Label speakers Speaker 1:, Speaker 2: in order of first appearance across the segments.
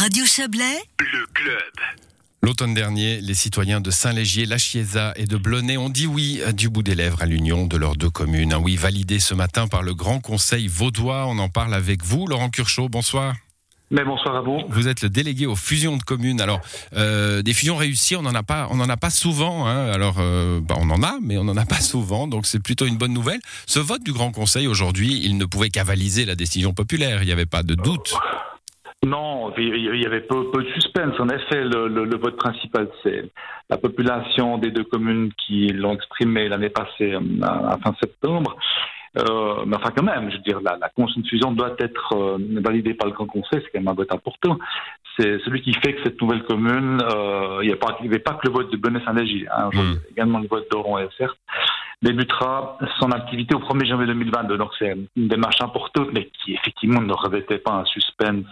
Speaker 1: Radio Chablais,
Speaker 2: le club.
Speaker 3: L'automne dernier, les citoyens de Saint-Légier, La Chiesa et de Blonay ont dit oui du bout des lèvres à l'union de leurs deux communes. Un oui validé ce matin par le Grand Conseil vaudois. On en parle avec vous, Laurent Curchot. Bonsoir.
Speaker 4: Mais bonsoir à vous.
Speaker 3: Vous êtes le délégué aux fusions de communes. Alors, euh, des fusions réussies, on n'en a pas, on en a pas souvent. Hein. Alors, euh, bah, on en a, mais on n'en a pas souvent. Donc, c'est plutôt une bonne nouvelle. Ce vote du Grand Conseil aujourd'hui, il ne pouvait qu'avaliser la décision populaire. Il n'y avait pas de doute.
Speaker 4: Non, il y avait peu, de suspense. En effet, le, vote principal, c'est la population des deux communes qui l'ont exprimé l'année passée, euh, à fin septembre. Euh, mais enfin, quand même, je veux dire, la, la fusion doit être euh, validée par le Grand Conseil, c'est quand même un vote important. C'est celui qui fait que cette nouvelle commune, euh, il n'y avait pas que le vote de Benet saint hein, hmm. également le vote d'Oron et certes, débutera son activité au 1er janvier 2022. Donc c'est une démarche importante, mais qui effectivement ne revêtait pas un suspense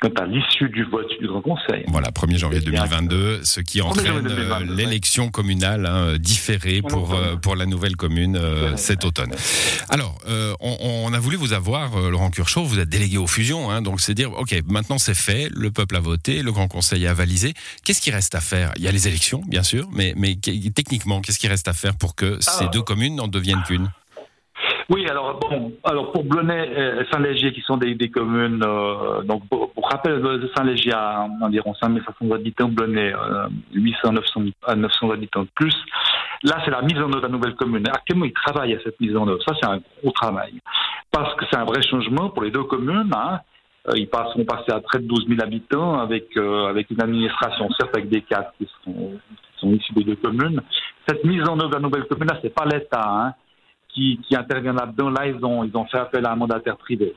Speaker 4: quant à l'issue du vote du Grand Conseil.
Speaker 3: Voilà, 1er janvier 2022, ce qui entraîne euh, l'élection communale hein, différée pour, euh, pour la nouvelle commune euh, cet automne. Alors, on, a voulu vous avoir, Laurent Curchot, vous êtes délégué aux fusions, hein, donc c'est dire, ok, maintenant c'est fait, le peuple a voté, le Grand Conseil a avalisé. Qu'est-ce qui reste à faire? Il y a les élections, bien sûr, mais, mais techniquement, qu'est-ce qui reste à faire pour que ces deux communes n'en deviennent qu'une?
Speaker 4: Oui, alors bon, alors pour Blonay et Saint-Légier, qui sont des, communes, euh, donc pour, rappel, Saint-Légier a environ 5500 habitants, Blonay euh, 800 900, 900 habitants de plus. Là, c'est la mise en œuvre de la nouvelle commune. Actuellement, ils travaillent à cette mise en œuvre. Ça, c'est un gros travail. Parce que c'est un vrai changement pour les deux communes. Hein. Euh, ils passeront passer à près de 12 000 habitants avec, euh, avec une administration, certes avec des cadres qui sont, qui sont issus des deux communes. Cette mise en œuvre de la nouvelle commune, là, c'est pas l'État. Hein qui, qui interviennent là-dedans. Là, ils ont, ils ont fait appel à un mandataire privé.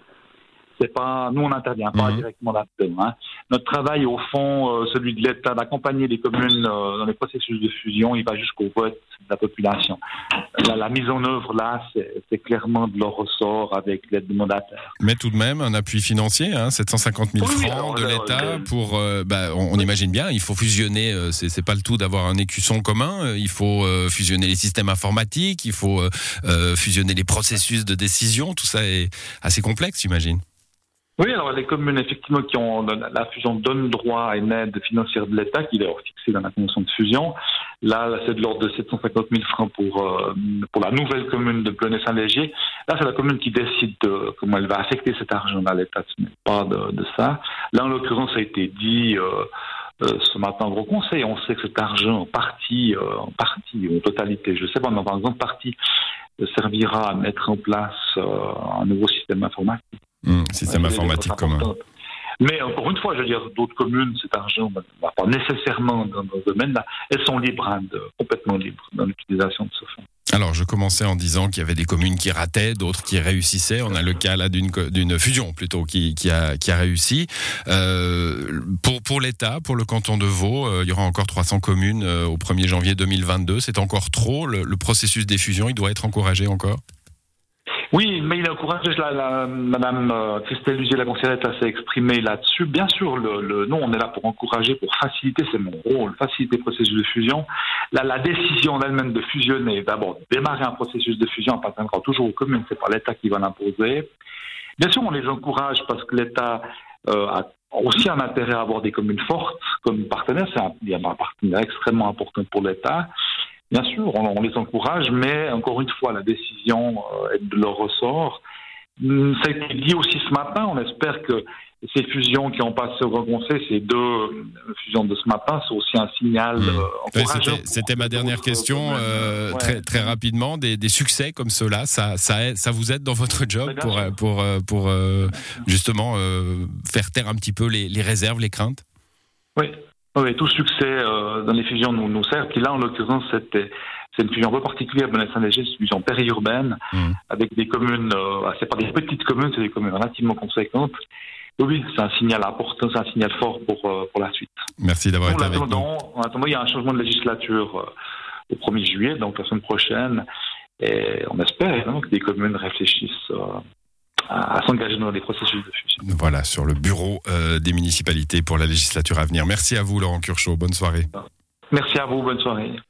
Speaker 4: C'est pas, nous, on n'intervient pas mhm. directement là-dedans. Hein. Notre travail, au fond, euh, celui de l'État, d'accompagner les communes euh, dans les processus de fusion, il va jusqu'au vote de la population. La, mise en œuvre, là, c'est clairement de leur ressort avec l'aide du mandataire.
Speaker 3: Mais tout de même, un appui financier, hein, 750 000 francs de l'État euh, pour, bah, on, imagine bien, il faut fusionner, c'est pas le tout d'avoir un écusson commun, il faut fusionner les systèmes informatiques, il faut fusionner les processus de décision, tout ça est assez complexe, j'imagine.
Speaker 4: Oui, alors les communes effectivement qui ont la fusion donne droit à une aide financière de l'État qui est fixée dans la convention de fusion. Là, c'est de l'ordre de 750 000 francs pour euh, pour la nouvelle commune de Pleunet-Saint-Légier. Là, c'est la commune qui décide de comment elle va affecter cet argent à l'État. Ce n'est pas de, de, ça. Là, en l'occurrence, ça a été dit. Euh, euh, ce matin au Conseil, on sait que cet argent en partie, en partie, en totalité, je sais pas, mais exemple, partie servira à mettre en place un nouveau système informatique.
Speaker 3: Mmh, système informatique commun.
Speaker 4: Mais encore une fois, je veux dire, d'autres communes, cet argent ne va pas nécessairement dans, ce domaine-là. Elles sont libres, hein, complètement libres dans l'utilisation de ce fonds.
Speaker 3: Alors, je commençais en disant qu'il y avait des communes qui rataient, d'autres qui réussissaient. On a le cas là d'une fusion plutôt qui, qui, a, qui a réussi. Euh, pour pour l'État, pour le canton de Vaud, euh, il y aura encore 300 communes euh, au 1er janvier 2022. C'est encore trop. Le, le processus des fusions, il doit être encouragé encore?
Speaker 4: Oui, mais il encourage la, la, Madame euh, Christelle Lugier, la conseillère s'est exprimée là-dessus. Bien sûr, le, le, non, on est là pour encourager, pour faciliter, c'est mon rôle, faciliter le processus de fusion. La, la décision elle-même de fusionner, d'abord démarrer un processus de fusion appartiendra toujours aux communes, c'est pas l'État qui va l'imposer. Bien sûr, on les encourage parce que l'État euh, a aussi un intérêt à avoir des communes fortes comme partenaires. C'est un, un partenaire extrêmement important pour l'État. Bien sûr, on, les encourage, mais encore une fois, la décision euh, est de leur ressort. Hum, ça a été dit aussi ce matin, on espère que ces fusions qui ont passé au Grand Conseil, ces deux euh, fusions de ce matin, sont aussi un signal mmh.
Speaker 3: encourageant. C'était ma dernière question, très, très rapidement. Des, des succès comme ceux-là, ça, ça, ça, vous aide dans votre job pour, pour, pour, justement faire taire un petit peu les, les réserves, les craintes?
Speaker 4: Oui, oui, tout succès euh, dans les fusions nous, nous sert. Puis là, en l'occurrence, c'était c'est une fusion un peu particulière à saint léger c'est une fusion périurbaine, mmh. avec des communes, euh, c'est pas des petites communes, c'est des communes relativement conséquentes. Oui, c'est un signal important, c'est un signal fort pour, euh, pour la suite.
Speaker 3: Merci d'avoir été avec nous.
Speaker 4: En attendant, il y a un changement de législature euh, au 1er juillet, donc la semaine prochaine, et on espère hein, que des communes réfléchissent à, s'engager dans des processus de fusion.
Speaker 3: Voilà, sur le bureau euh, des municipalités pour la législature à venir. Merci à vous, Laurent Curchot. Bonne soirée.
Speaker 4: Merci à vous. Bonne soirée.